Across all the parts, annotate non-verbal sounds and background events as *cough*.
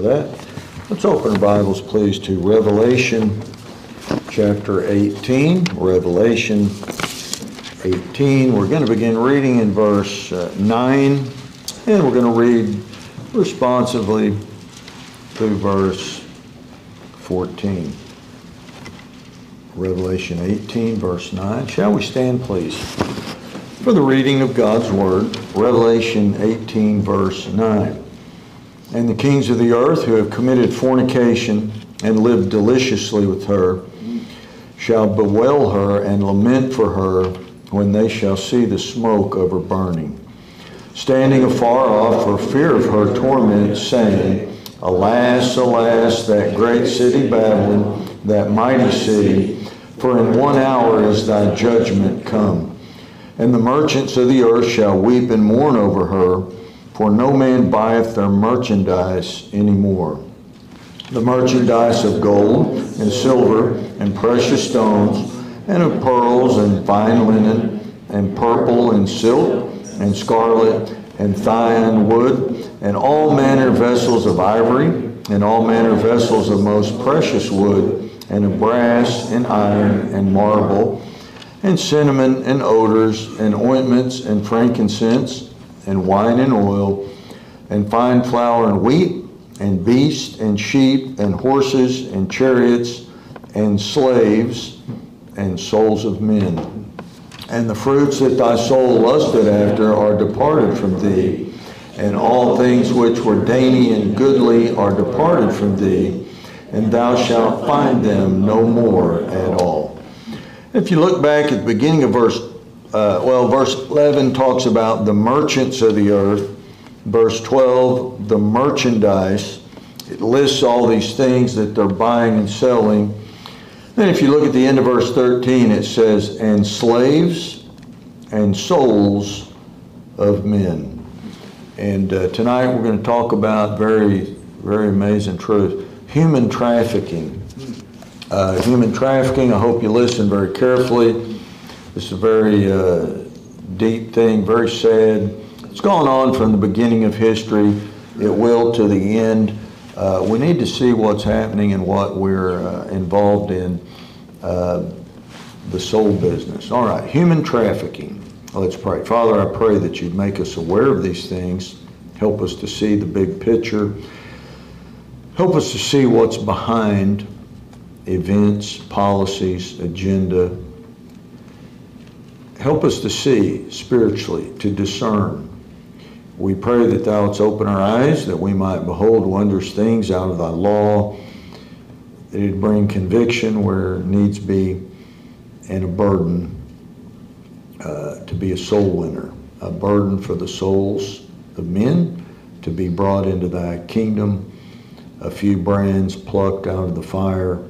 for that. Let's open our Bibles, please, to Revelation chapter 18. Revelation 18. We're going to begin reading in verse uh, 9, and we're going to read responsively through verse 14. Revelation 18, verse 9. Shall we stand, please, for the reading of God's Word? Revelation 18, verse 9. And the kings of the earth who have committed fornication and lived deliciously with her shall bewail her and lament for her when they shall see the smoke of her burning. Standing afar off for fear of her torment, saying, Alas, alas, that great city Babylon, that mighty city, for in one hour is thy judgment come. And the merchants of the earth shall weep and mourn over her, for no man buyeth their merchandise any more. The merchandise of gold and silver and precious stones, and of pearls and fine linen, and purple and silk and scarlet and thyine wood, and all manner vessels of ivory, and all manner vessels of most precious wood, and of brass and iron and marble, and cinnamon and odors and ointments and frankincense and wine and oil, and fine flour and wheat, and beasts and sheep and horses and chariots and slaves and souls of men. And the fruits that thy soul lusted after are departed from thee, and all things which were dainty and goodly are departed from thee and thou shalt find them no more at all. If you look back at the beginning of verse, uh, well, verse 11 talks about the merchants of the earth. Verse 12, the merchandise. It lists all these things that they're buying and selling. Then if you look at the end of verse 13, it says, and slaves and souls of men. And uh, tonight we're going to talk about very, very amazing truth human trafficking. Uh, human trafficking, I hope you listen very carefully. Is a very uh, deep thing, very sad. It's gone on from the beginning of history. It will to the end. Uh, we need to see what's happening and what we're uh, involved in uh, the soul business. All right, human trafficking. Let's pray. Father, I pray that you'd make us aware of these things, help us to see the big picture. Help us to see what's behind events, policies, agenda. Help us to see spiritually, to discern. We pray that thou wouldst open our eyes that we might behold wondrous things out of thy law, that it bring conviction where needs be, and a burden uh, to be a soul winner, a burden for the souls of men to be brought into thy kingdom a few brands plucked out of the fire.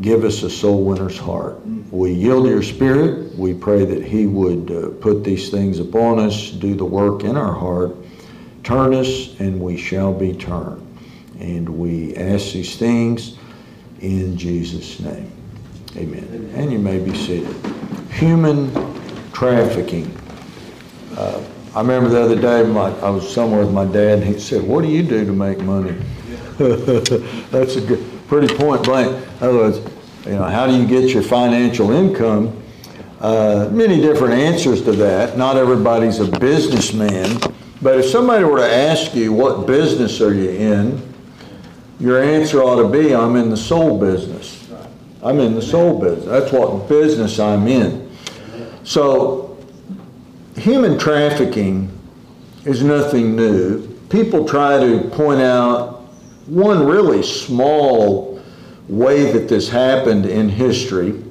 Give us a soul winner's heart. We yield your spirit. We pray that he would uh, put these things upon us, do the work in our heart, turn us, and we shall be turned. And we ask these things in Jesus' name. Amen. And you may be seated. Human trafficking. Uh, I remember the other day, my, I was somewhere with my dad, and he said, "What do you do to make money?" *laughs* That's a good, pretty point blank. In other words, you know, how do you get your financial income? Uh, many different answers to that. Not everybody's a businessman, but if somebody were to ask you, "What business are you in?" your answer ought to be, "I'm in the soul business." I'm in the soul business. That's what business I'm in. So human trafficking is nothing new. People try to point out one really small way that this happened in history,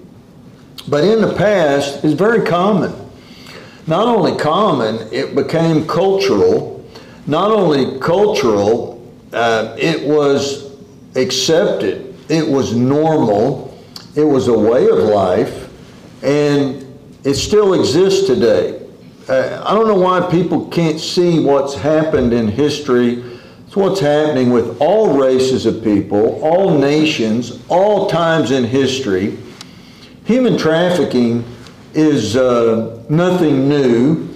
but in the past is very common. Not only common, it became cultural. Not only cultural, uh, it was accepted. It was normal. It was a way of life, and it still exists today uh, I don't know why people can't see what's happened in history. What's happening with all races of people, all nations, all times in history. Human trafficking is uh, nothing new.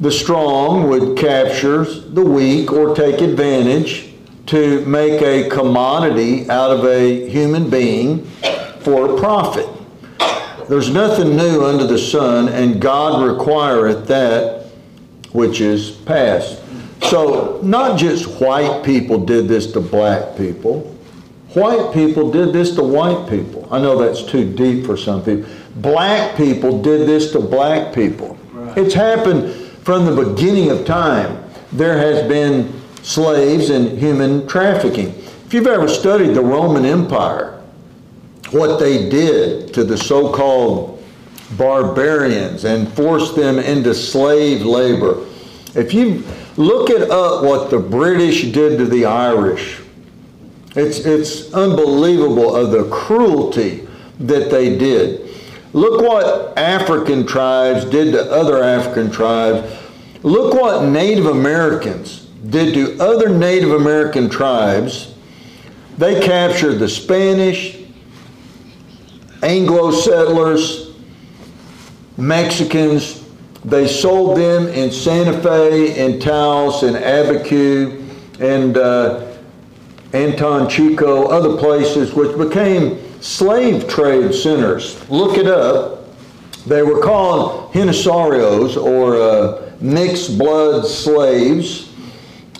The strong would capture the weak or take advantage to make a commodity out of a human being for a profit. There's nothing new under the sun, and God requireth that which is past. So, not just white people did this to black people. White people did this to white people. I know that's too deep for some people. Black people did this to black people. Right. It's happened from the beginning of time. There has been slaves and human trafficking. If you've ever studied the Roman Empire, what they did to the so called barbarians and forced them into slave labor. If you look it up what the British did to the Irish, it's, it's unbelievable of the cruelty that they did. Look what African tribes did to other African tribes. Look what Native Americans did to other Native American tribes. They captured the Spanish, Anglo settlers, Mexicans, they sold them in Santa Fe, in Taos, in Abiquiu, and uh, Anton Chico, other places, which became slave trade centers. Look it up. They were called Genizaros or uh, mixed blood slaves.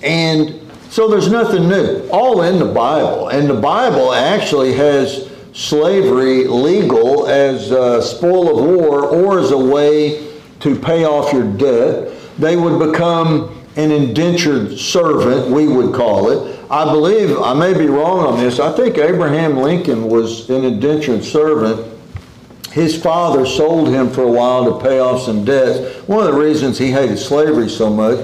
And so there's nothing new. All in the Bible. And the Bible actually has slavery legal as a spoil of war or as a way to pay off your debt. They would become an indentured servant, we would call it. I believe, I may be wrong on this, I think Abraham Lincoln was an indentured servant. His father sold him for a while to pay off some debts. One of the reasons he hated slavery so much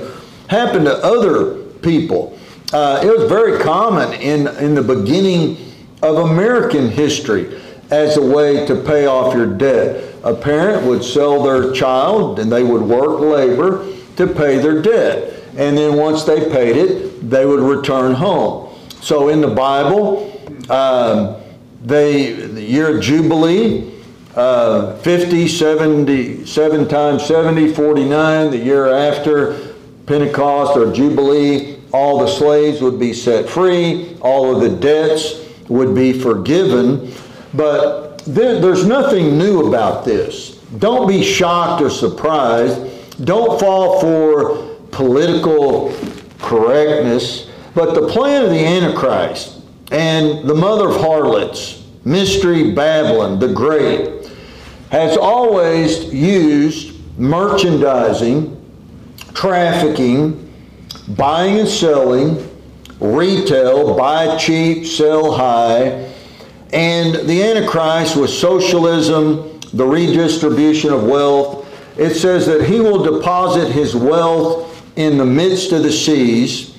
happened to other people. Uh, it was very common in, in the beginning of American history as a way to pay off your debt. A parent would sell their child and they would work labor to pay their debt. And then once they paid it, they would return home. So in the Bible, um, they, the year of Jubilee, uh, 50, 70, 7 times 70, 49, the year after Pentecost or Jubilee, all the slaves would be set free, all of the debts would be forgiven. But there, there's nothing new about this. Don't be shocked or surprised. Don't fall for political correctness. But the plan of the Antichrist and the mother of harlots, Mystery Babylon the Great, has always used merchandising, trafficking, buying and selling, retail, buy cheap, sell high, and the Antichrist with socialism, the redistribution of wealth. It says that he will deposit his wealth in the midst of the seas.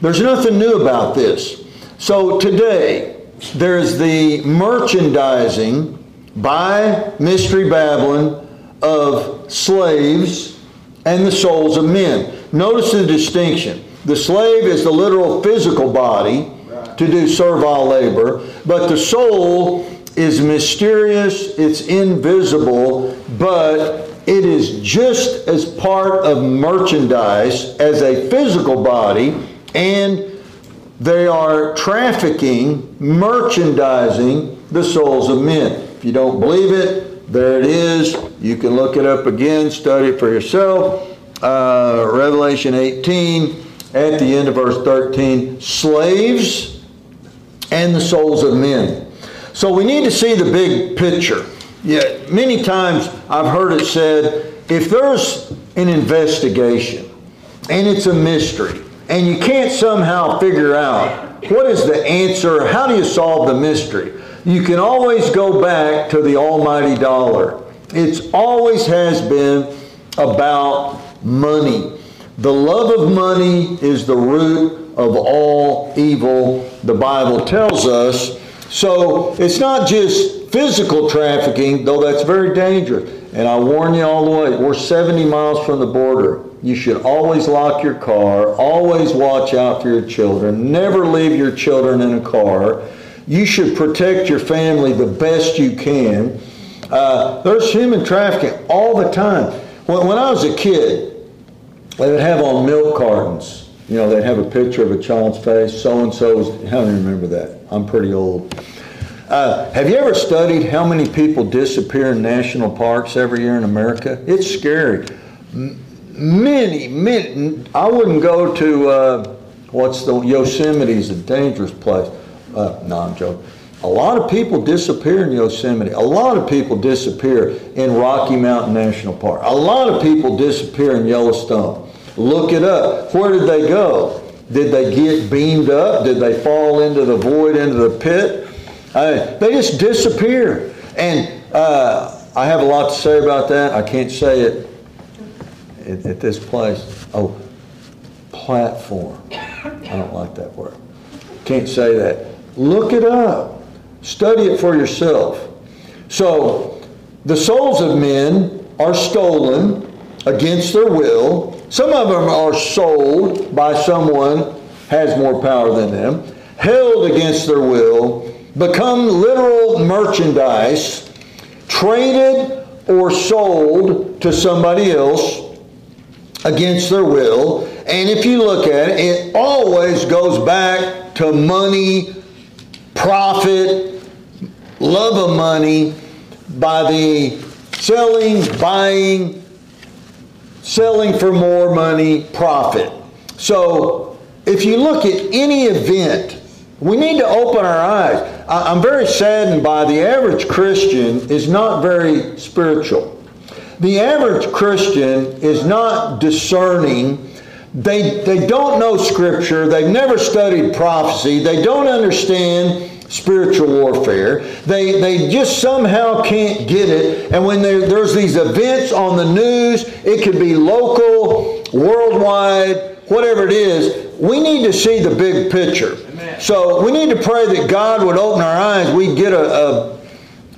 There's nothing new about this. So today, there's the merchandising by Mystery Babylon of slaves and the souls of men. Notice the distinction. The slave is the literal physical body to do servile labor, but the soul is mysterious, it's invisible, but it is just as part of merchandise as a physical body, and they are trafficking, merchandising the souls of men. If you don't believe it, there it is. You can look it up again, study it for yourself. Uh, Revelation 18 at the end of verse 13 slaves and the souls of men. So we need to see the big picture. Yeah, many times I've heard it said if there's an investigation and it's a mystery and you can't somehow figure out what is the answer, how do you solve the mystery, you can always go back to the almighty dollar. It always has been about money. The love of money is the root of all evil, the Bible tells us. So it's not just physical trafficking, though that's very dangerous. And I warn you all the way, we're 70 miles from the border. You should always lock your car, always watch out for your children, never leave your children in a car. You should protect your family the best you can. Uh, there's human trafficking all the time. When, when I was a kid, they would have on milk cartons You know, they'd have a picture of a child's face, so-and-so's, how do you remember that? I'm pretty old. Uh, have you ever studied how many people disappear in national parks every year in America? It's scary. Many, many, I wouldn't go to, uh, what's the, Yosemite Yosemite's a dangerous place. Uh, no, I'm joking. A lot of people disappear in Yosemite. A lot of people disappear in Rocky Mountain National Park. A lot of people disappear in Yellowstone. Look it up. Where did they go? Did they get beamed up? Did they fall into the void, into the pit? They just disappear. And uh, I have a lot to say about that. I can't say it at, at this place. Oh, platform. I don't like that word. Can't say that. Look it up. Study it for yourself. So, the souls of men are stolen against their will. Some of them are sold by someone has more power than them, held against their will, become literal merchandise, traded or sold to somebody else against their will. And if you look at it, it always goes back to money, profit, love of money by the selling, buying, selling for more money, profit. So if you look at any event, we need to open our eyes. I'm very saddened by the average Christian is not very spiritual. The average Christian is not discerning. They, they don't know Scripture. They've never studied prophecy. They don't understand spiritual warfare. They, they just somehow can't get it. And when there's these events on the news, it could be local, worldwide, whatever it is, we need to see the big picture. Amen. So we need to pray that God would open our eyes. We get a, a,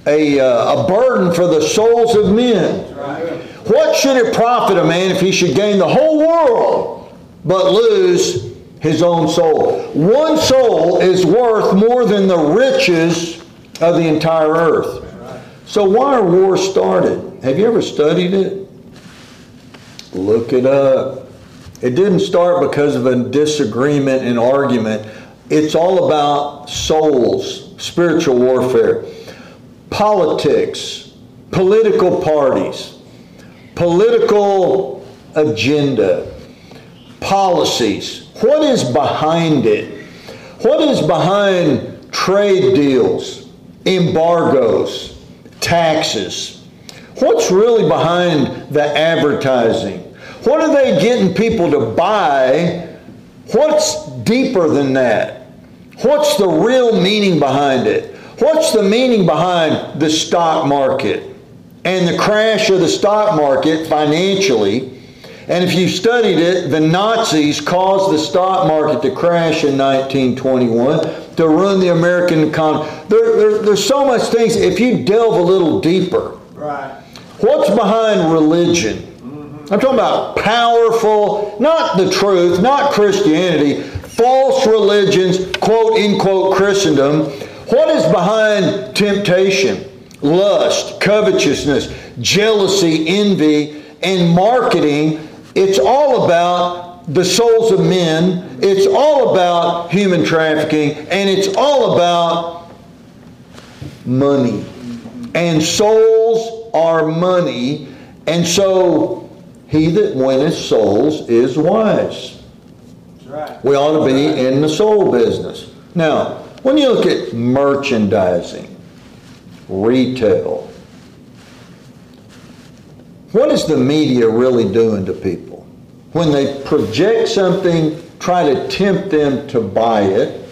a, uh, a burden for the souls of men. Right. What should it profit a man if he should gain the whole world but lose his own soul. One soul is worth more than the riches of the entire earth. So why are wars started? Have you ever studied it? Look it up. It didn't start because of a disagreement and argument. It's all about souls, spiritual warfare, politics, political parties, political agenda, policies, what is behind it? What is behind trade deals, embargoes, taxes? What's really behind the advertising? What are they getting people to buy? What's deeper than that? What's the real meaning behind it? What's the meaning behind the stock market and the crash of the stock market financially? And if you studied it, the Nazis caused the stock market to crash in 1921 to ruin the American economy. There, there, there's so much things. If you delve a little deeper, right. what's behind religion? Mm-hmm. I'm talking about powerful, not the truth, not Christianity, false religions, quote, unquote, Christendom. What is behind temptation, lust, covetousness, jealousy, envy, and marketing it's all about the souls of men. It's all about human trafficking. And it's all about money. And souls are money. And so he that winneth souls is wise. Right. We ought to be in the soul business. Now, when you look at merchandising, retail, what is the media really doing to people? When they project something, try to tempt them to buy it,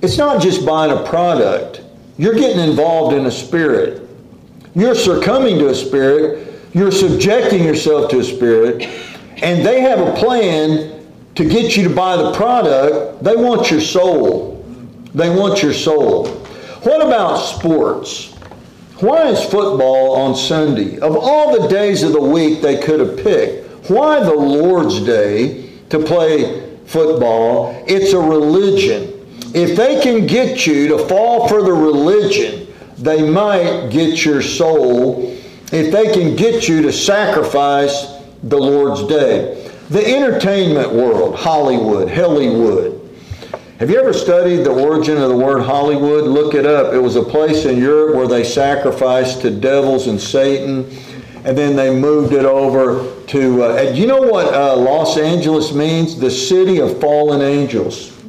it's not just buying a product. You're getting involved in a spirit. You're succumbing to a spirit. You're subjecting yourself to a spirit. And they have a plan to get you to buy the product. They want your soul. They want your soul. What about sports? Why is football on Sunday? Of all the days of the week they could have picked, why the Lord's Day to play football? It's a religion. If they can get you to fall for the religion, they might get your soul if they can get you to sacrifice the Lord's Day. The entertainment world, Hollywood, Hollywood. Have you ever studied the origin of the word Hollywood? Look it up. It was a place in Europe where they sacrificed to devils and Satan, and then they moved it over to. Uh, you know what uh, Los Angeles means? The city of fallen angels.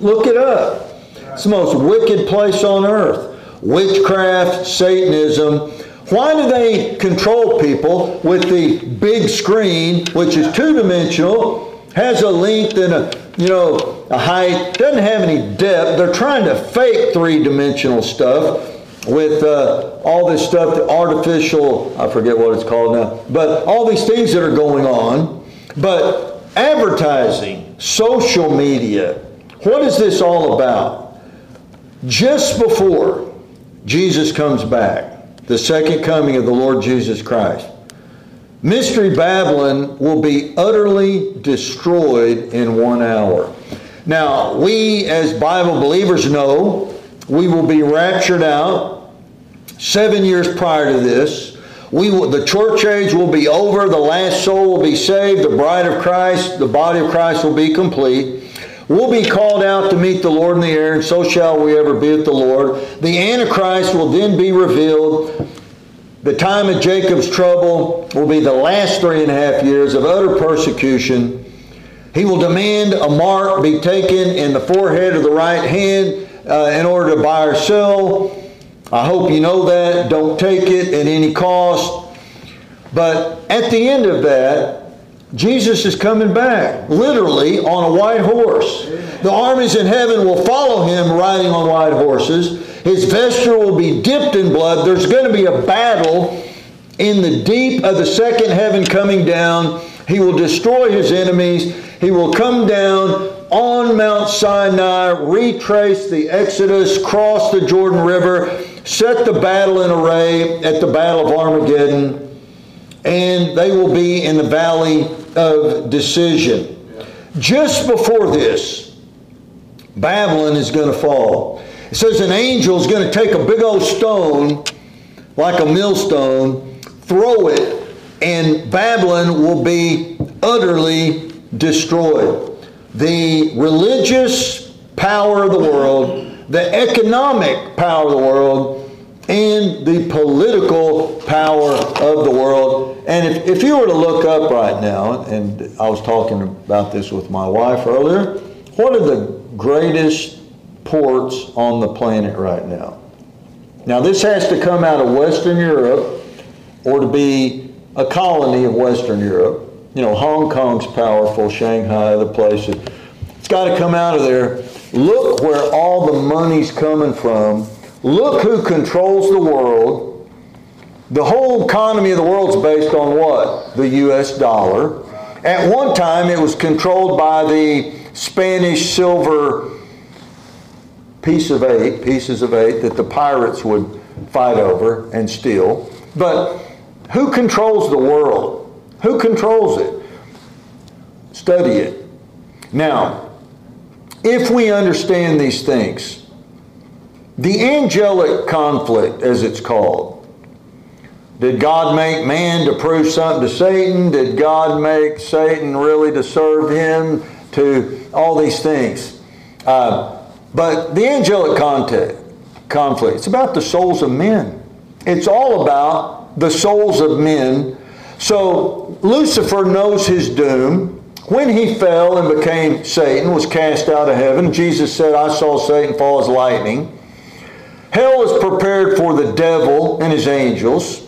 Look it up. It's the most wicked place on earth. Witchcraft, Satanism. Why do they control people with the big screen, which is two dimensional, has a length and a you know, a height, doesn't have any depth. They're trying to fake three-dimensional stuff with uh, all this stuff, the artificial, I forget what it's called now, but all these things that are going on. But advertising, social media, what is this all about? Just before Jesus comes back, the second coming of the Lord Jesus Christ, Mystery Babylon will be utterly destroyed in one hour. Now, we as Bible believers know we will be raptured out seven years prior to this. We will, the church age will be over, the last soul will be saved, the bride of Christ, the body of Christ will be complete. We'll be called out to meet the Lord in the air, and so shall we ever be with the Lord. The Antichrist will then be revealed. The time of Jacob's trouble will be the last three and a half years of utter persecution. He will demand a mark be taken in the forehead of the right hand uh, in order to buy or sell. I hope you know that. Don't take it at any cost. But at the end of that, Jesus is coming back, literally on a white horse. The armies in heaven will follow him riding on white horses. His vesture will be dipped in blood. There's going to be a battle in the deep of the second heaven coming down. He will destroy his enemies. He will come down on Mount Sinai, retrace the Exodus, cross the Jordan River, set the battle in array at the Battle of Armageddon, and they will be in the valley of decision. Just before this, Babylon is going to fall. It says an angel is going to take a big old stone, like a millstone, throw it, and Babylon will be utterly destroyed. The religious power of the world, the economic power of the world, and the political power of the world. And if, if you were to look up right now, and I was talking about this with my wife earlier, what are the greatest ports on the planet right now. Now, this has to come out of Western Europe or to be a colony of Western Europe. You know, Hong Kong's powerful, Shanghai, the places. It's got to come out of there. Look where all the money's coming from. Look who controls the world. The whole economy of the world is based on what? The U.S. dollar. At one time, it was controlled by the Spanish silver piece of eight, pieces of eight that the pirates would fight over and steal. But who controls the world? Who controls it? Study it. Now, if we understand these things, the angelic conflict, as it's called, did God make man to prove something to Satan? Did God make Satan really to serve him? To all these things. Uh, but the angelic contact, conflict, it's about the souls of men. It's all about the souls of men. So Lucifer knows his doom. When he fell and became Satan, was cast out of heaven, Jesus said, I saw Satan fall as lightning. Hell is prepared for the devil and his angels.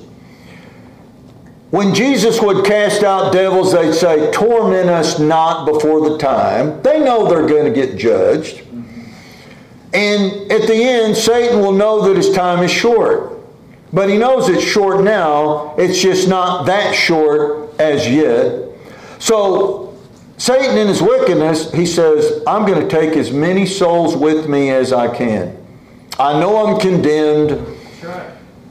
When Jesus would cast out devils, they'd say, Torment us not before the time. They know they're going to get judged. And at the end, Satan will know that his time is short. But he knows it's short now, it's just not that short as yet. So, Satan, in his wickedness, he says, I'm going to take as many souls with me as I can. I know I'm condemned.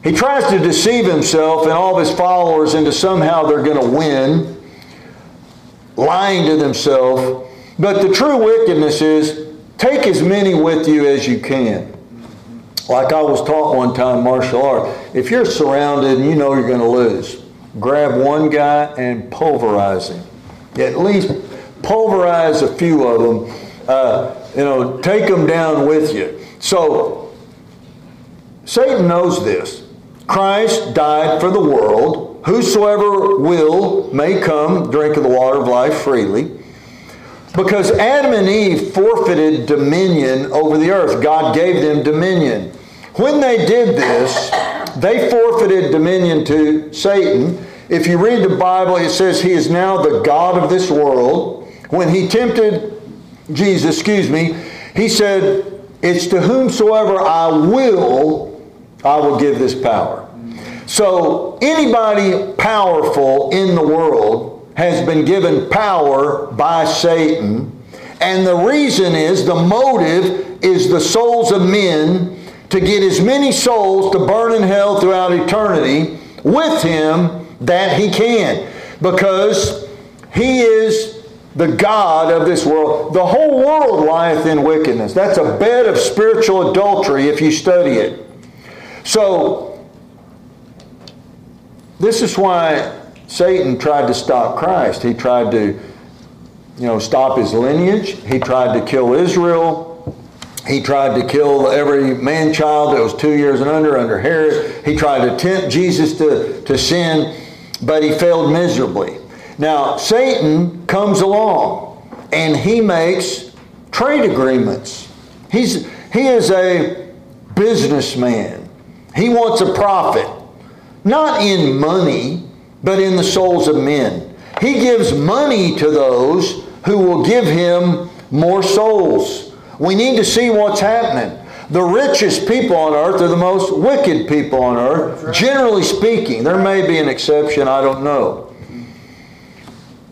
He tries to deceive himself and all of his followers into somehow they're going to win, lying to themselves. But the true wickedness is Take as many with you as you can. Like I was taught one time, martial art. If you're surrounded and you know you're going to lose, grab one guy and pulverize him. At least pulverize a few of them. Uh, you know, take them down with you. So, Satan knows this. Christ died for the world. Whosoever will may come drink of the water of life freely. Because Adam and Eve forfeited dominion over the earth. God gave them dominion. When they did this, they forfeited dominion to Satan. If you read the Bible, it says he is now the God of this world. When he tempted Jesus, excuse me, he said, It's to whomsoever I will, I will give this power. So anybody powerful in the world has been given power by Satan. And the reason is, the motive is the souls of men to get as many souls to burn in hell throughout eternity with him that he can. Because he is the God of this world. The whole world lieth in wickedness. That's a bed of spiritual adultery if you study it. So, this is why Satan tried to stop Christ. He tried to, you know, stop his lineage. He tried to kill Israel. He tried to kill every man child that was two years and under, under Herod. He tried to tempt Jesus to, to sin, but he failed miserably. Now, Satan comes along and he makes trade agreements. He's, he is a businessman. He wants a profit, not in money, but in the souls of men. He gives money to those who will give him more souls. We need to see what's happening. The richest people on earth are the most wicked people on earth, generally speaking. There may be an exception, I don't know.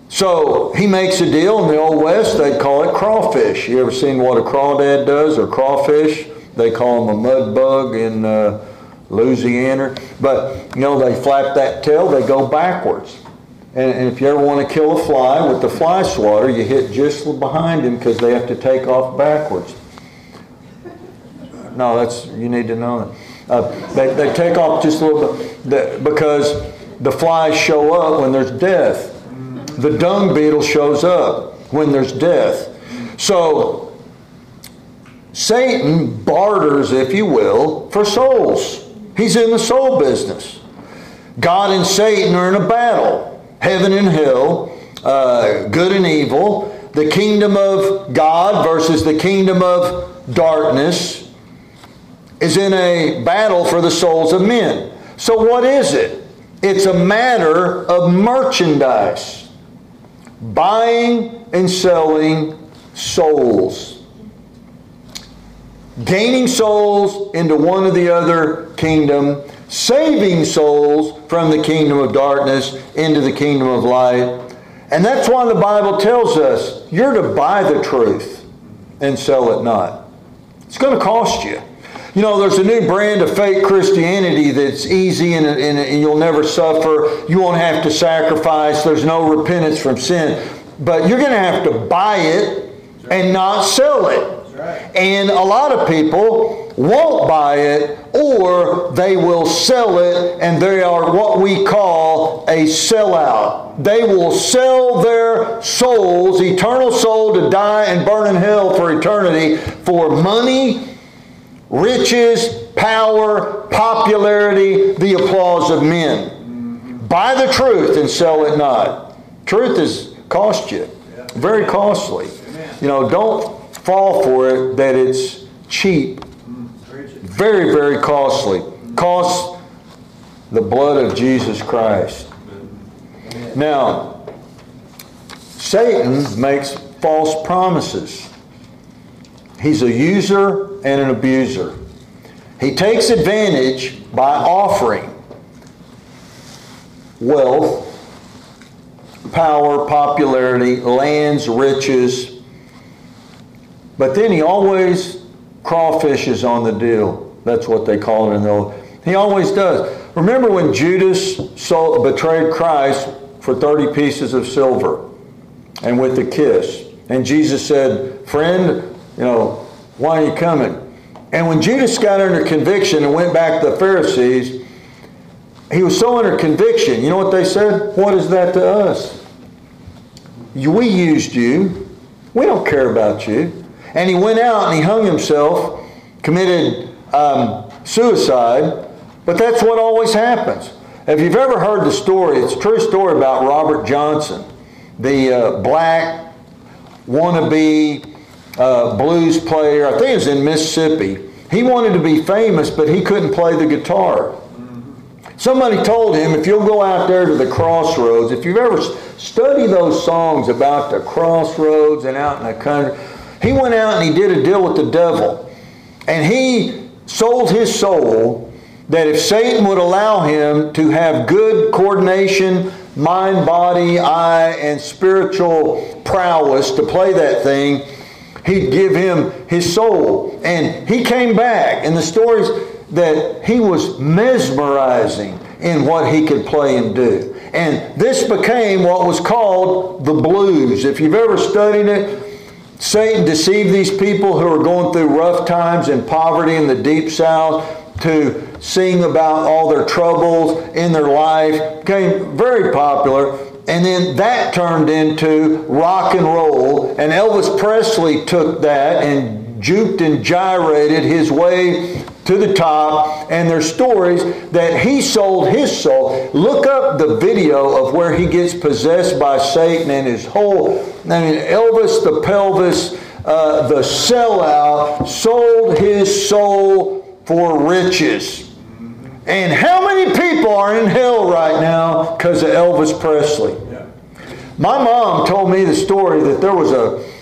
So he makes a deal in the Old West, they'd call it crawfish. You ever seen what a crawdad does or crawfish? They call them a mud bug in uh, Louisiana. But, you know, they flap that tail, they go backwards. And, and if you ever want to kill a fly with the fly swatter, you hit just behind him because they have to take off backwards. No, that's, you need to know that. Uh, they, they take off just a little bit because the flies show up when there's death the dung beetle shows up when there's death. So, Satan barters, if you will, for souls. He's in the soul business. God and Satan are in a battle heaven and hell, uh, good and evil, the kingdom of God versus the kingdom of darkness is in a battle for the souls of men. So, what is it? It's a matter of merchandise buying and selling souls. Gaining souls into one or the other kingdom, saving souls from the kingdom of darkness into the kingdom of light. And that's why the Bible tells us you're to buy the truth and sell it not. It's going to cost you. You know, there's a new brand of fake Christianity that's easy and, and, and, you'll never suffer. You won't have to sacrifice. There's no repentance from sin. But you're going to have to buy it and not sell it. And a lot of people won't buy it or they will sell it and they are what we call a sellout. They will sell their souls, eternal soul, to die and burn in hell for eternity for money riches, power, popularity, the applause of men. Buy the truth and sell it not. Truth is cost you. Very costly. You know, don't fall for it that it's cheap. Very, very costly. Costs the blood of Jesus Christ. Now, Satan makes false promises. He's a user and an abuser. He takes advantage by offering wealth, power, popularity, lands, riches, but then he always crawfishes on the deal. That's what they call it in the old. He always does. Remember when Judas sold, betrayed Christ for 30 pieces of silver and with a kiss? And Jesus said, Friend, you know, why are you coming? And when Judas got under conviction and went back to the Pharisees, he was so under conviction. You know what they said? What is that to us? We used you. We don't care about you. And he went out and he hung himself, committed um, suicide. But that's what always happens. If you've ever heard the story, it's a true story about Robert Johnson, the uh, black wannabe uh, blues player. I think it was in Mississippi. He wanted to be famous, but he couldn't play the guitar. Somebody told him, if you'll go out there to the crossroads, if you've ever studied those songs about the crossroads and out in the country, he went out and he did a deal with the devil. And he sold his soul that if Satan would allow him to have good coordination, mind, body, eye, and spiritual prowess to play that thing, he'd give him his soul. And he came back. And the stories that he was mesmerizing in what he could play and do. And this became what was called the blues. If you've ever studied it, Satan deceived these people who were going through rough times and poverty in the deep south to sing about all their troubles in their life. Became very popular. And then that turned into rock and roll. And Elvis Presley took that and juked and gyrated his way to the top, and there's stories that he sold his soul. Look up the video of where he gets possessed by Satan and his whole, I mean, Elvis the pelvis, uh, the sellout, sold his soul for riches. And how many people are in hell right now because of Elvis Presley? My mom told me the story that there was a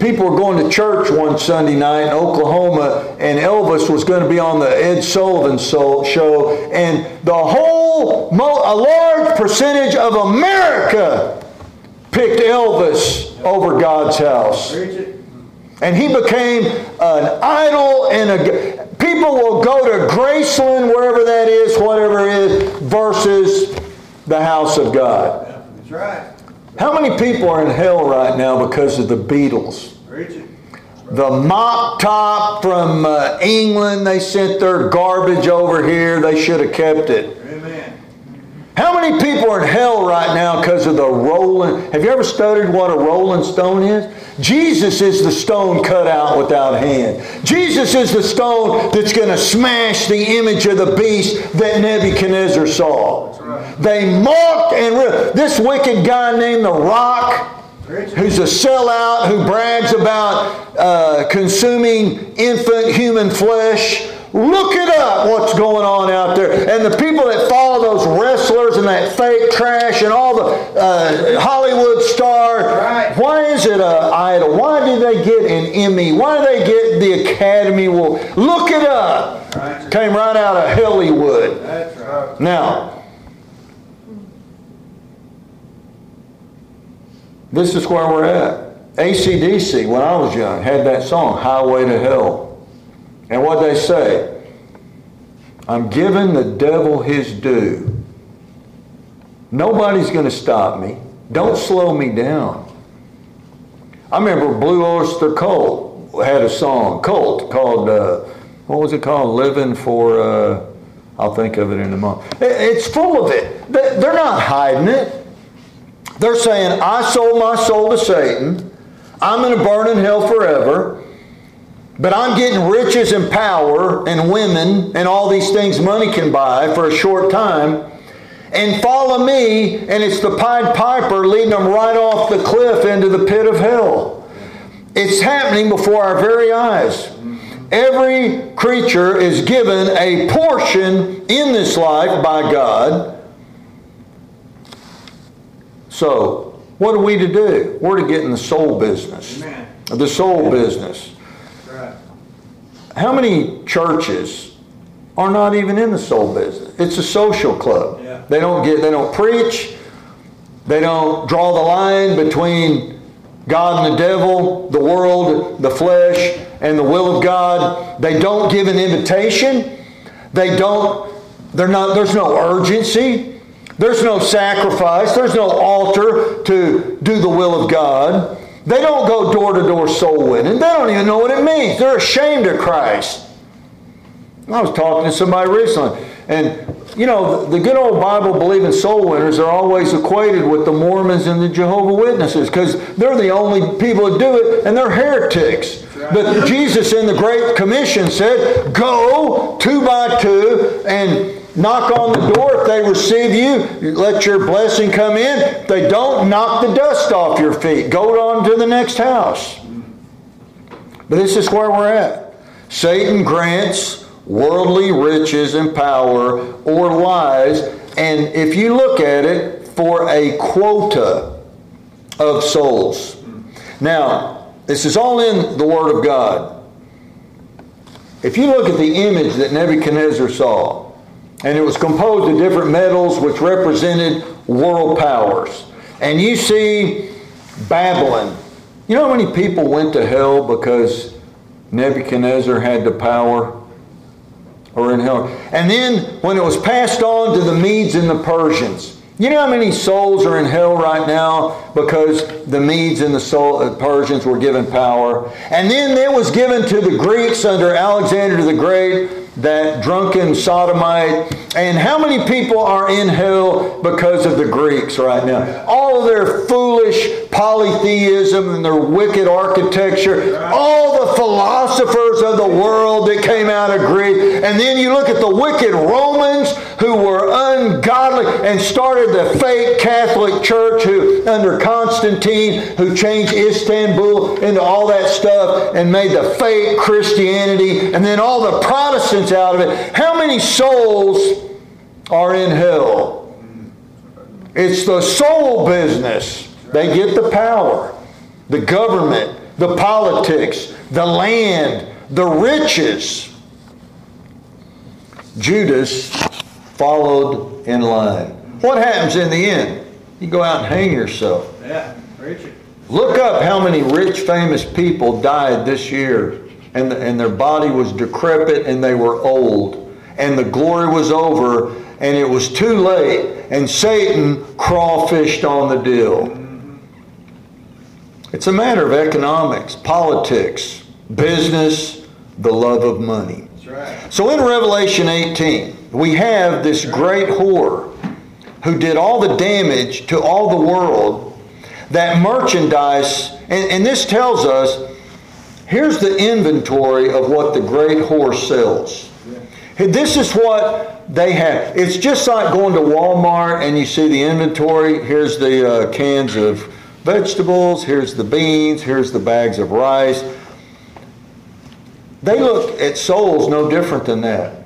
people were going to church one Sunday night in Oklahoma, and Elvis was going to be on the Ed Sullivan show, and the whole, a large percentage of America picked Elvis over God's house. And he became an idol and a people will go to Graceland, wherever that is, whatever it is, versus the house of God. That's right. How many people are in hell right now because of the Beatles? The mop top from uh, England, they sent their garbage over here. They should have kept it. Amen. How many people are in hell right now because of the rolling? Have you ever studied what a rolling stone is? Jesus is the stone cut out without hand. Jesus is the stone that's going to smash the image of the beast that Nebuchadnezzar saw. They mocked and this wicked guy named the Rock who's a sellout who brags about uh, consuming infant human flesh. Look it up what's going on out there. And the people that follow those wrestlers and that fake trash and all the uh, Hollywood stars, right. why is it an idol? Why do they get an Emmy? Why do they get the Academy Award? Look it up. Right. Came right out of Hollywood. Right. Now, This is where we're at. ACDC, when I was young, had that song, Highway to Hell. And what they say? I'm giving the devil his due. Nobody's going to stop me. Don't slow me down. I remember Blue Oyster Cult had a song, Cult, called, uh, what was it called? Living for, uh, I'll think of it in a moment. It's full of it. They're not hiding it. They're saying, I sold my soul to Satan. I'm going to burn in hell forever. But I'm getting riches and power and women and all these things money can buy for a short time. And follow me, and it's the Pied Piper leading them right off the cliff into the pit of hell. It's happening before our very eyes. Every creature is given a portion in this life by God so, what are we to do? We're to get in the soul business. Amen. The soul business. Right. How many churches are not even in the soul business? It's a social club. Yeah. They don't get they don't preach. They don't draw the line between God and the devil, the world, the flesh, and the will of God. They don't give an invitation. They don't they're not there's no urgency. There's no sacrifice. There's no altar to do the will of God. They don't go door to door soul winning. They don't even know what it means. They're ashamed of Christ. I was talking to somebody recently, and you know, the good old Bible believing soul winners are always equated with the Mormons and the Jehovah Witnesses because they're the only people that do it, and they're heretics. But Jesus in the Great Commission said, Go two by two and knock on the door. If they receive you, let your blessing come in. They don't, knock the dust off your feet. Go on to the next house. But this is where we're at. Satan grants worldly riches and power or lies, and if you look at it, for a quota of souls. Now, this is all in the Word of God. If you look at the image that Nebuchadnezzar saw, and it was composed of different metals which represented world powers, and you see Babylon. You know how many people went to hell because Nebuchadnezzar had the power? Or in hell. And then when it was passed on to the Medes and the Persians, you know how many souls are in hell right now because the Medes and the uh, Persians were given power? And then it was given to the Greeks under Alexander the Great, that drunken sodomite. And how many people are in hell because of the Greeks right now? All of their foolish polytheism and their wicked architecture, all the philosophers of the world that came out of Greece. And then you look at the wicked Romans who were ungodly and started the fake Catholic Church who under Constantine who changed Istanbul into all that stuff and made the fake Christianity and then all the Protestants out of it. How many souls are in hell? It's the soul business. They get the power, the government, the politics, the land, the riches. Judas followed in line. What happens in the end? You go out and hang yourself. Yeah, it. Look up how many rich, famous people died this year, and, the, and their body was decrepit and they were old, and the glory was over, and it was too late, and Satan crawfished on the deal. It's a matter of economics, politics, business, the love of money. Right. So in Revelation 18, we have this great whore who did all the damage to all the world, that merchandise, and, and this tells us here's the inventory of what the great whore sells. This is what they have. It's just like going to Walmart and you see the inventory. Here's the uh, cans of vegetables, here's the beans, here's the bags of rice. They look at souls no different than that.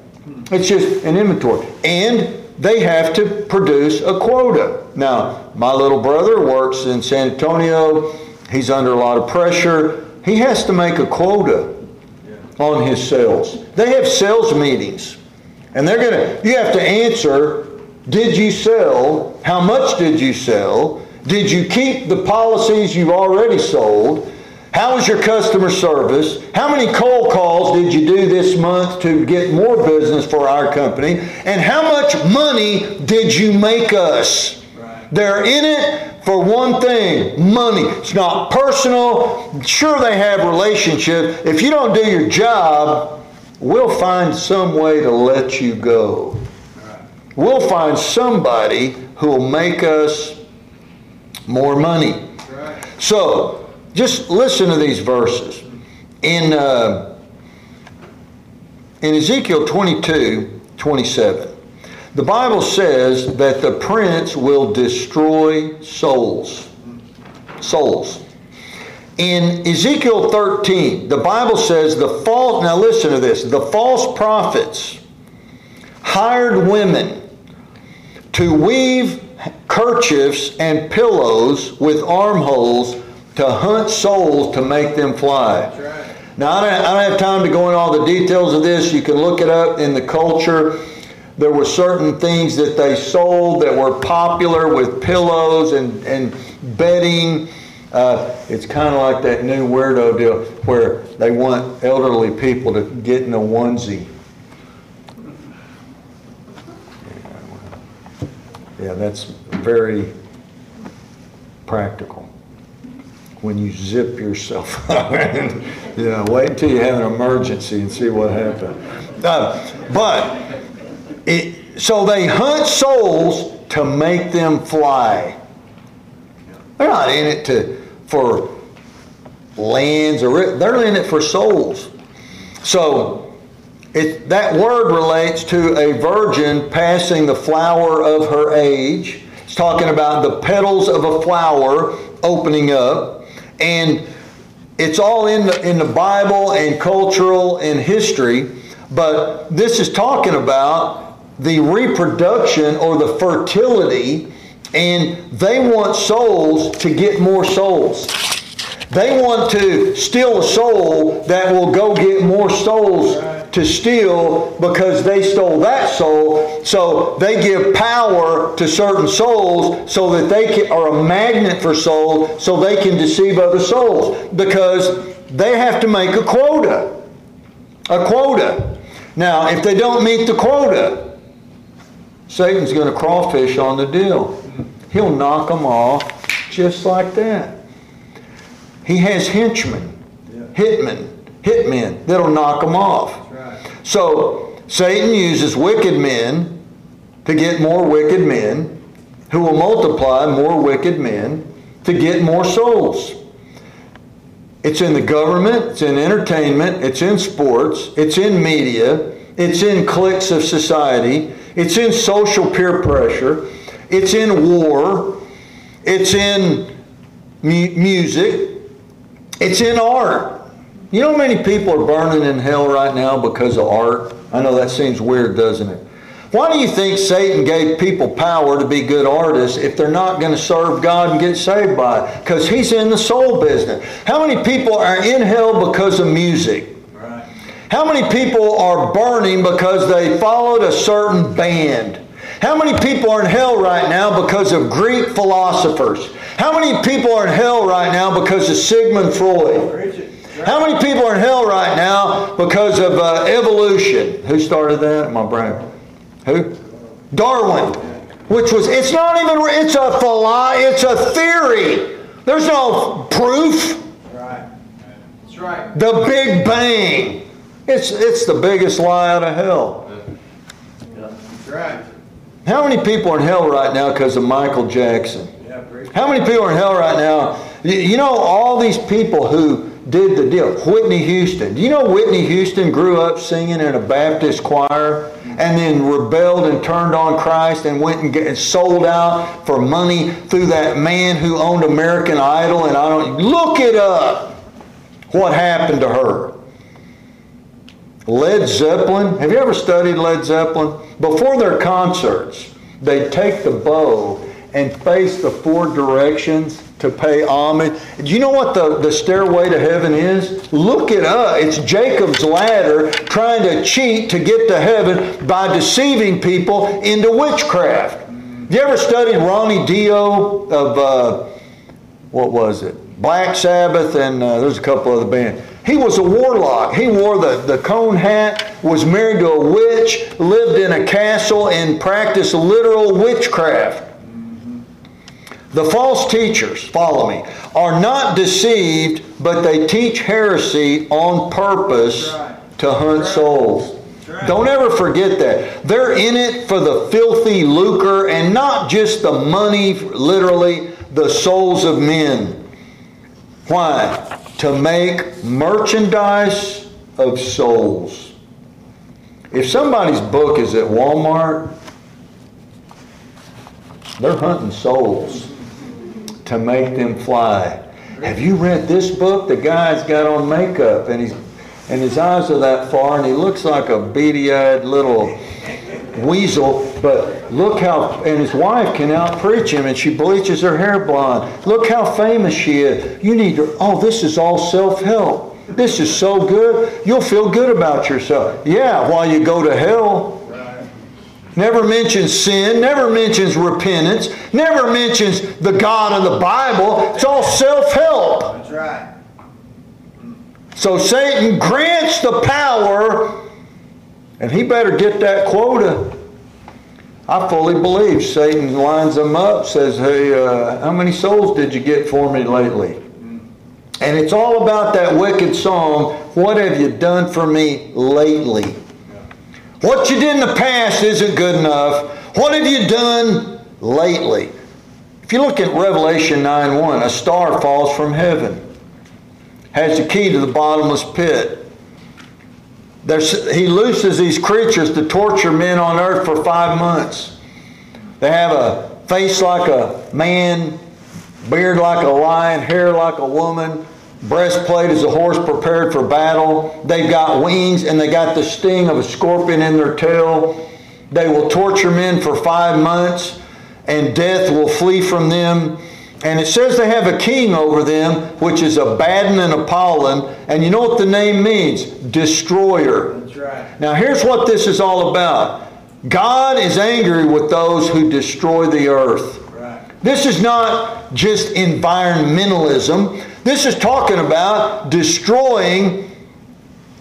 It's just an inventory. And they have to produce a quota. Now, my little brother works in San Antonio. He's under a lot of pressure. He has to make a quota on his sales. They have sales meetings. And they're going to, you have to answer, did you sell? How much did you sell? Did you keep the policies you've already sold? How was your customer service? How many cold calls did you do this month to get more business for our company? And how much money did you make us? They're in it for one thing money. It's not personal. Sure, they have relationship. If you don't do your job, we'll find some way to let you go. We'll find somebody who will make us more money. So, just listen to these verses. In, uh, in Ezekiel 22 27, the Bible says that the prince will destroy souls. Souls. In Ezekiel 13, the Bible says the false, now listen to this, the false prophets hired women to weave kerchiefs and pillows with armholes to hunt souls to make them fly. Right. Now, I don't, I don't have time to go into all the details of this. You can look it up in the culture. There were certain things that they sold that were popular with pillows and, and bedding. Uh, it's kind of like that new weirdo deal where they want elderly people to get in a onesie. Yeah, that's very practical when you zip yourself *laughs* up. you know, wait until you have an emergency and see what happens. Uh, but it, so they hunt souls to make them fly. They're not in it to for lands or they're in it for souls. So it, that word relates to a virgin passing the flower of her age. It's talking about the petals of a flower opening up. And it's all in the, in the Bible and cultural and history. But this is talking about the reproduction or the fertility, and they want souls to get more souls. They want to steal a soul that will go get more souls to steal because they stole that soul. So they give power to certain souls so that they can, are a magnet for souls so they can deceive other souls because they have to make a quota. A quota. Now, if they don't meet the quota, Satan's going to crawfish on the deal. He'll knock them off just like that. He has henchmen, hitmen, hitmen that'll knock them off. So Satan uses wicked men to get more wicked men, who will multiply more wicked men to get more souls. It's in the government, it's in entertainment, it's in sports, it's in media, it's in cliques of society, it's in social peer pressure, it's in war, it's in mu- music, it's in art. You know how many people are burning in hell right now because of art? I know that seems weird, doesn't it? Why do you think Satan gave people power to be good artists if they're not going to serve God and get saved by it? Because he's in the soul business. How many people are in hell because of music? How many people are burning because they followed a certain band? How many people are in hell right now because of Greek philosophers? How many people are in hell right now because of Sigmund Freud? How many people are in hell right now because of uh, evolution? Who started that? My brain. Who? Darwin. Which was, it's not even, it's a philo, it's a theory. There's no proof. Right. That's right. The Big Bang. It's, it's the biggest lie out of hell. Yeah. That's right. How many people are in hell right now because of Michael Jackson? How many people are in hell right now? You know, all these people who did the deal. Whitney Houston. Do you know Whitney Houston grew up singing in a Baptist choir and then rebelled and turned on Christ and went and get, sold out for money through that man who owned American Idol? And I don't look it up. What happened to her? Led Zeppelin. Have you ever studied Led Zeppelin? Before their concerts, they'd take the bow and face the four directions to pay homage. Do you know what the, the stairway to heaven is? Look it up. It's Jacob's ladder trying to cheat to get to heaven by deceiving people into witchcraft. You ever studied Ronnie Dio of, uh, what was it? Black Sabbath, and uh, there's a couple other bands. He was a warlock. He wore the, the cone hat, was married to a witch, lived in a castle, and practiced literal witchcraft. The false teachers, follow me, are not deceived, but they teach heresy on purpose to hunt souls. Don't ever forget that. They're in it for the filthy lucre and not just the money, literally, the souls of men. Why? To make merchandise of souls. If somebody's book is at Walmart, they're hunting souls to make them fly. Have you read this book? The guy's got on makeup and he's and his eyes are that far and he looks like a beady-eyed little weasel, but look how, and his wife can out-preach him and she bleaches her hair blonde. Look how famous she is. You need to, oh, this is all self-help. This is so good. You'll feel good about yourself. Yeah, while you go to hell. Never mentions sin, never mentions repentance, never mentions the God of the Bible. It's all self help. That's right. So Satan grants the power, and he better get that quota. I fully believe Satan lines them up, says, Hey, uh, how many souls did you get for me lately? And it's all about that wicked song, What have you done for me lately? What you did in the past isn't good enough. What have you done lately? If you look at Revelation 9 1, a star falls from heaven, has the key to the bottomless pit. There's, he looses these creatures to torture men on earth for five months. They have a face like a man, beard like a lion, hair like a woman, breastplate as a horse prepared for battle. They've got wings and they got the sting of a scorpion in their tail. They will torture men for five months and death will flee from them. And it says they have a king over them, which is a Abaddon and Apollyon. And you know what the name means? Destroyer. That's right. Now, here's what this is all about God is angry with those who destroy the earth. Right. This is not just environmentalism. This is talking about destroying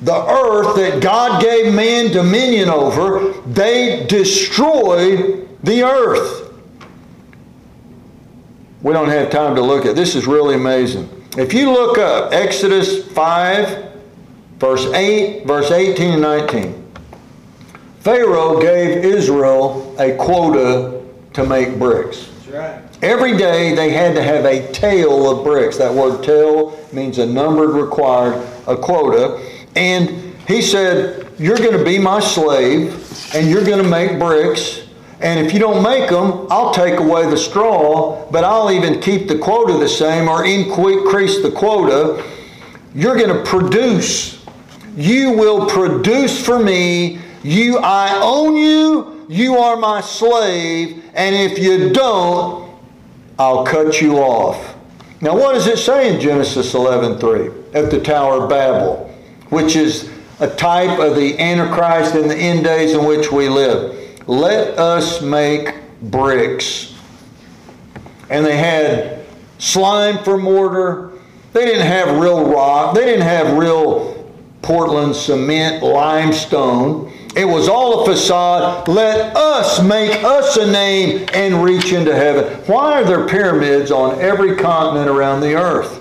the earth that God gave man dominion over. They destroy the earth. We don't have time to look at this is really amazing. If you look up Exodus 5 verse 8, verse 18 and 19. Pharaoh gave Israel a quota to make bricks. That's right. Every day they had to have a tale of bricks. That word tale means a numbered required, a quota. And he said, You're going to be my slave and you're going to make bricks. And if you don't make them, I'll take away the straw, but I'll even keep the quota the same or increase the quota. You're going to produce. You will produce for me. You, I own you. You are my slave. And if you don't, I'll cut you off. Now, what does it say in Genesis 11:3 at the Tower of Babel, which is a type of the Antichrist in the end days in which we live? Let us make bricks. And they had slime for mortar. They didn't have real rock. They didn't have real Portland cement, limestone. It was all a facade. Let us make us a name and reach into heaven. Why are there pyramids on every continent around the earth?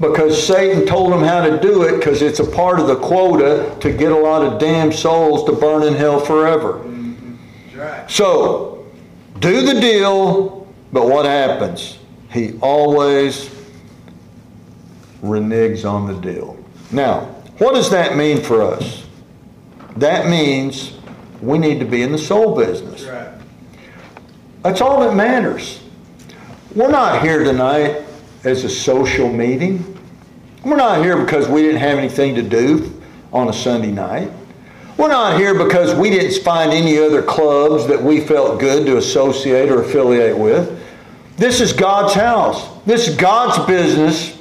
Because Satan told them how to do it because it's a part of the quota to get a lot of damned souls to burn in hell forever. So, do the deal, but what happens? He always reneges on the deal. Now, what does that mean for us? That means we need to be in the soul business. That's right. That's all that matters. We're not here tonight as a social meeting. We're not here because we didn't have anything to do on a Sunday night. We're not here because we didn't find any other clubs that we felt good to associate or affiliate with. This is God's house. This is God's business.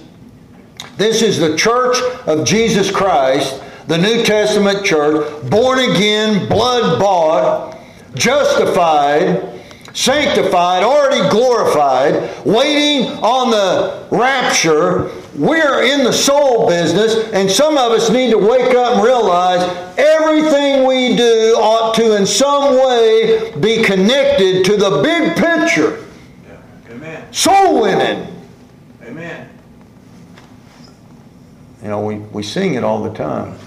This is the church of Jesus Christ, the New Testament church, born again, blood bought, justified, sanctified, already glorified, waiting on the rapture. We're in the soul business, and some of us need to wake up and realize everything we do ought to, in some way, be connected to the big picture Yeah. Soul winning. Amen. You know, we, we sing it all the time.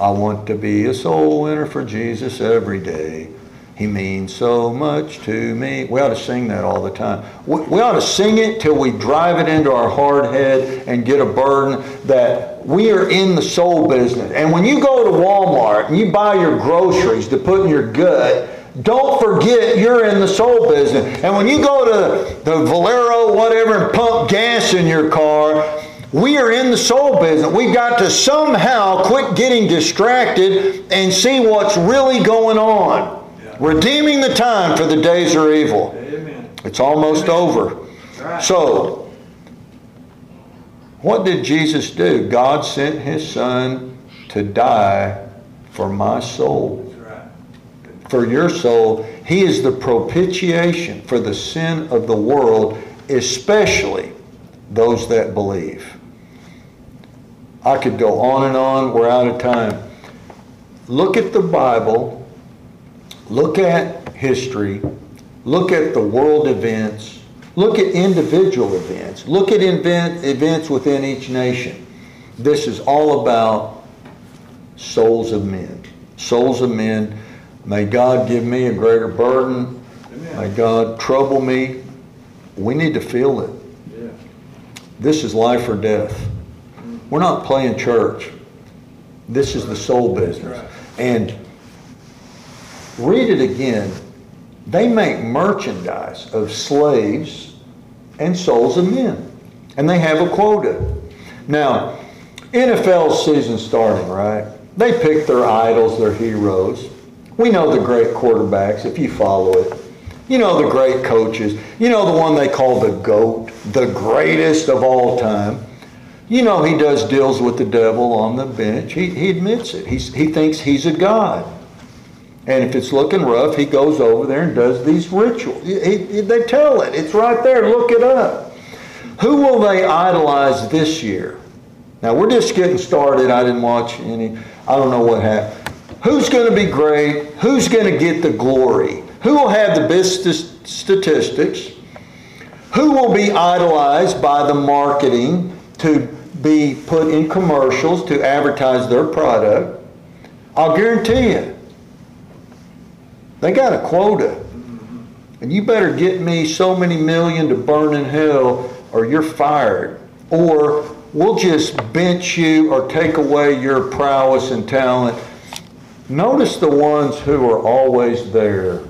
I want to be a soul winner for Jesus every day. He means so much to me. We ought to sing that all the time. We, we ought to sing it till we drive it into our hard head and get a burden that we are in the soul business. And when you go to Walmart and you buy your groceries to put in your gut, don't forget you're in the soul business. And when you go to the Valero, whatever, and pump gas in your car, we are in the soul business. We've got to somehow quit getting distracted and see what's really going on. Yeah. Redeeming the time for the days are evil. Amen. It's almost over. Right. So, what did Jesus do? God sent his son to die for my soul right. for your soul. He is the propitiation for the sin of the world, especially those that believe. I could go on and on. We're out of time. Look at the Bible. Look at history. Look at the world events. Look at individual events. Look at event, events within each nation. This is all about souls of men. souls of men. May God give me a greater burden. May God trouble me. We need to feel it. Yeah. This is life or death. We're not playing church. This is the soul business. And read it again. They make merchandise of slaves and souls of men. And they have a quota. Now, NFL season starting, right? They pick their idols, their heroes. We know the great quarterbacks if you follow it. You know the great coaches. You know the one they call the GOAT, the greatest of all time. You know he does deals with the devil on the bench. He, he admits it. He's, he thinks he's a god. And if it's looking rough, he goes over there and does these rituals. He- he- they tell it. It's right there. Look it up. Who will they idolize this year? Now we're just getting started. I didn't watch any. I don't know what happened. Who's going to be great? Who's going to get the glory? Who will have the best statistics? Who will be idolized by the marketing to be put in commercials to advertise their product? I'll guarantee you, they got a quota. And you better get me so many million to burn in hell or you're fired. Or we'll just bench you or take away your prowess and talent. Notice the ones who are always there.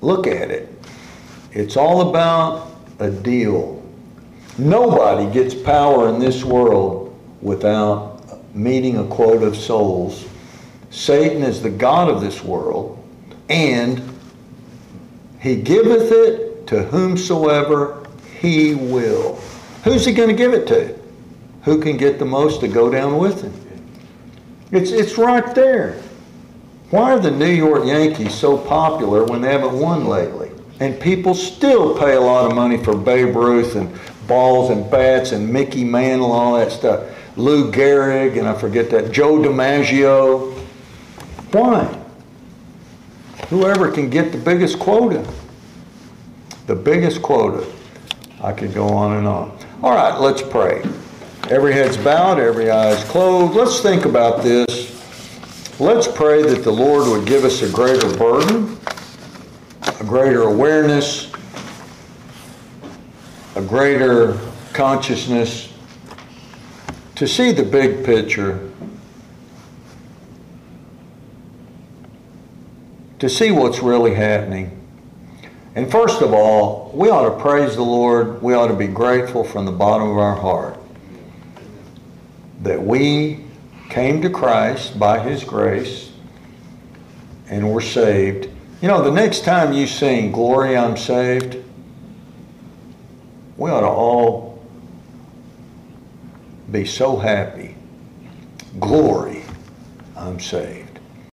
Look at it. It's all about a deal. Nobody gets power in this world without meeting a quota of souls. Satan is the God of this world, and he giveth it to whomsoever he will. Who's he going to give it to? Who can get the most to go down with him? It's, it's right there. Why are the New York Yankees so popular when they haven't won lately? And people still pay a lot of money for Babe Ruth and balls and bats and Mickey Mantle, all that stuff. Lou Gehrig, and I forget that, Joe DiMaggio. Why? Whoever can get the biggest quota. The biggest quota. I could go on and on. All right, let's pray. Every head's bowed, every eye's closed. Let's think about this. Let's pray that the Lord would give us a greater burden, a greater awareness, a greater consciousness to see the big picture, to see what's really happening. And first of all, we ought to praise the Lord. We ought to be grateful from the bottom of our heart that we came to Christ by His grace and were saved. You know, the next time you sing, Glory, I'm Saved, we ought to all be so happy. Glory, I'm saved.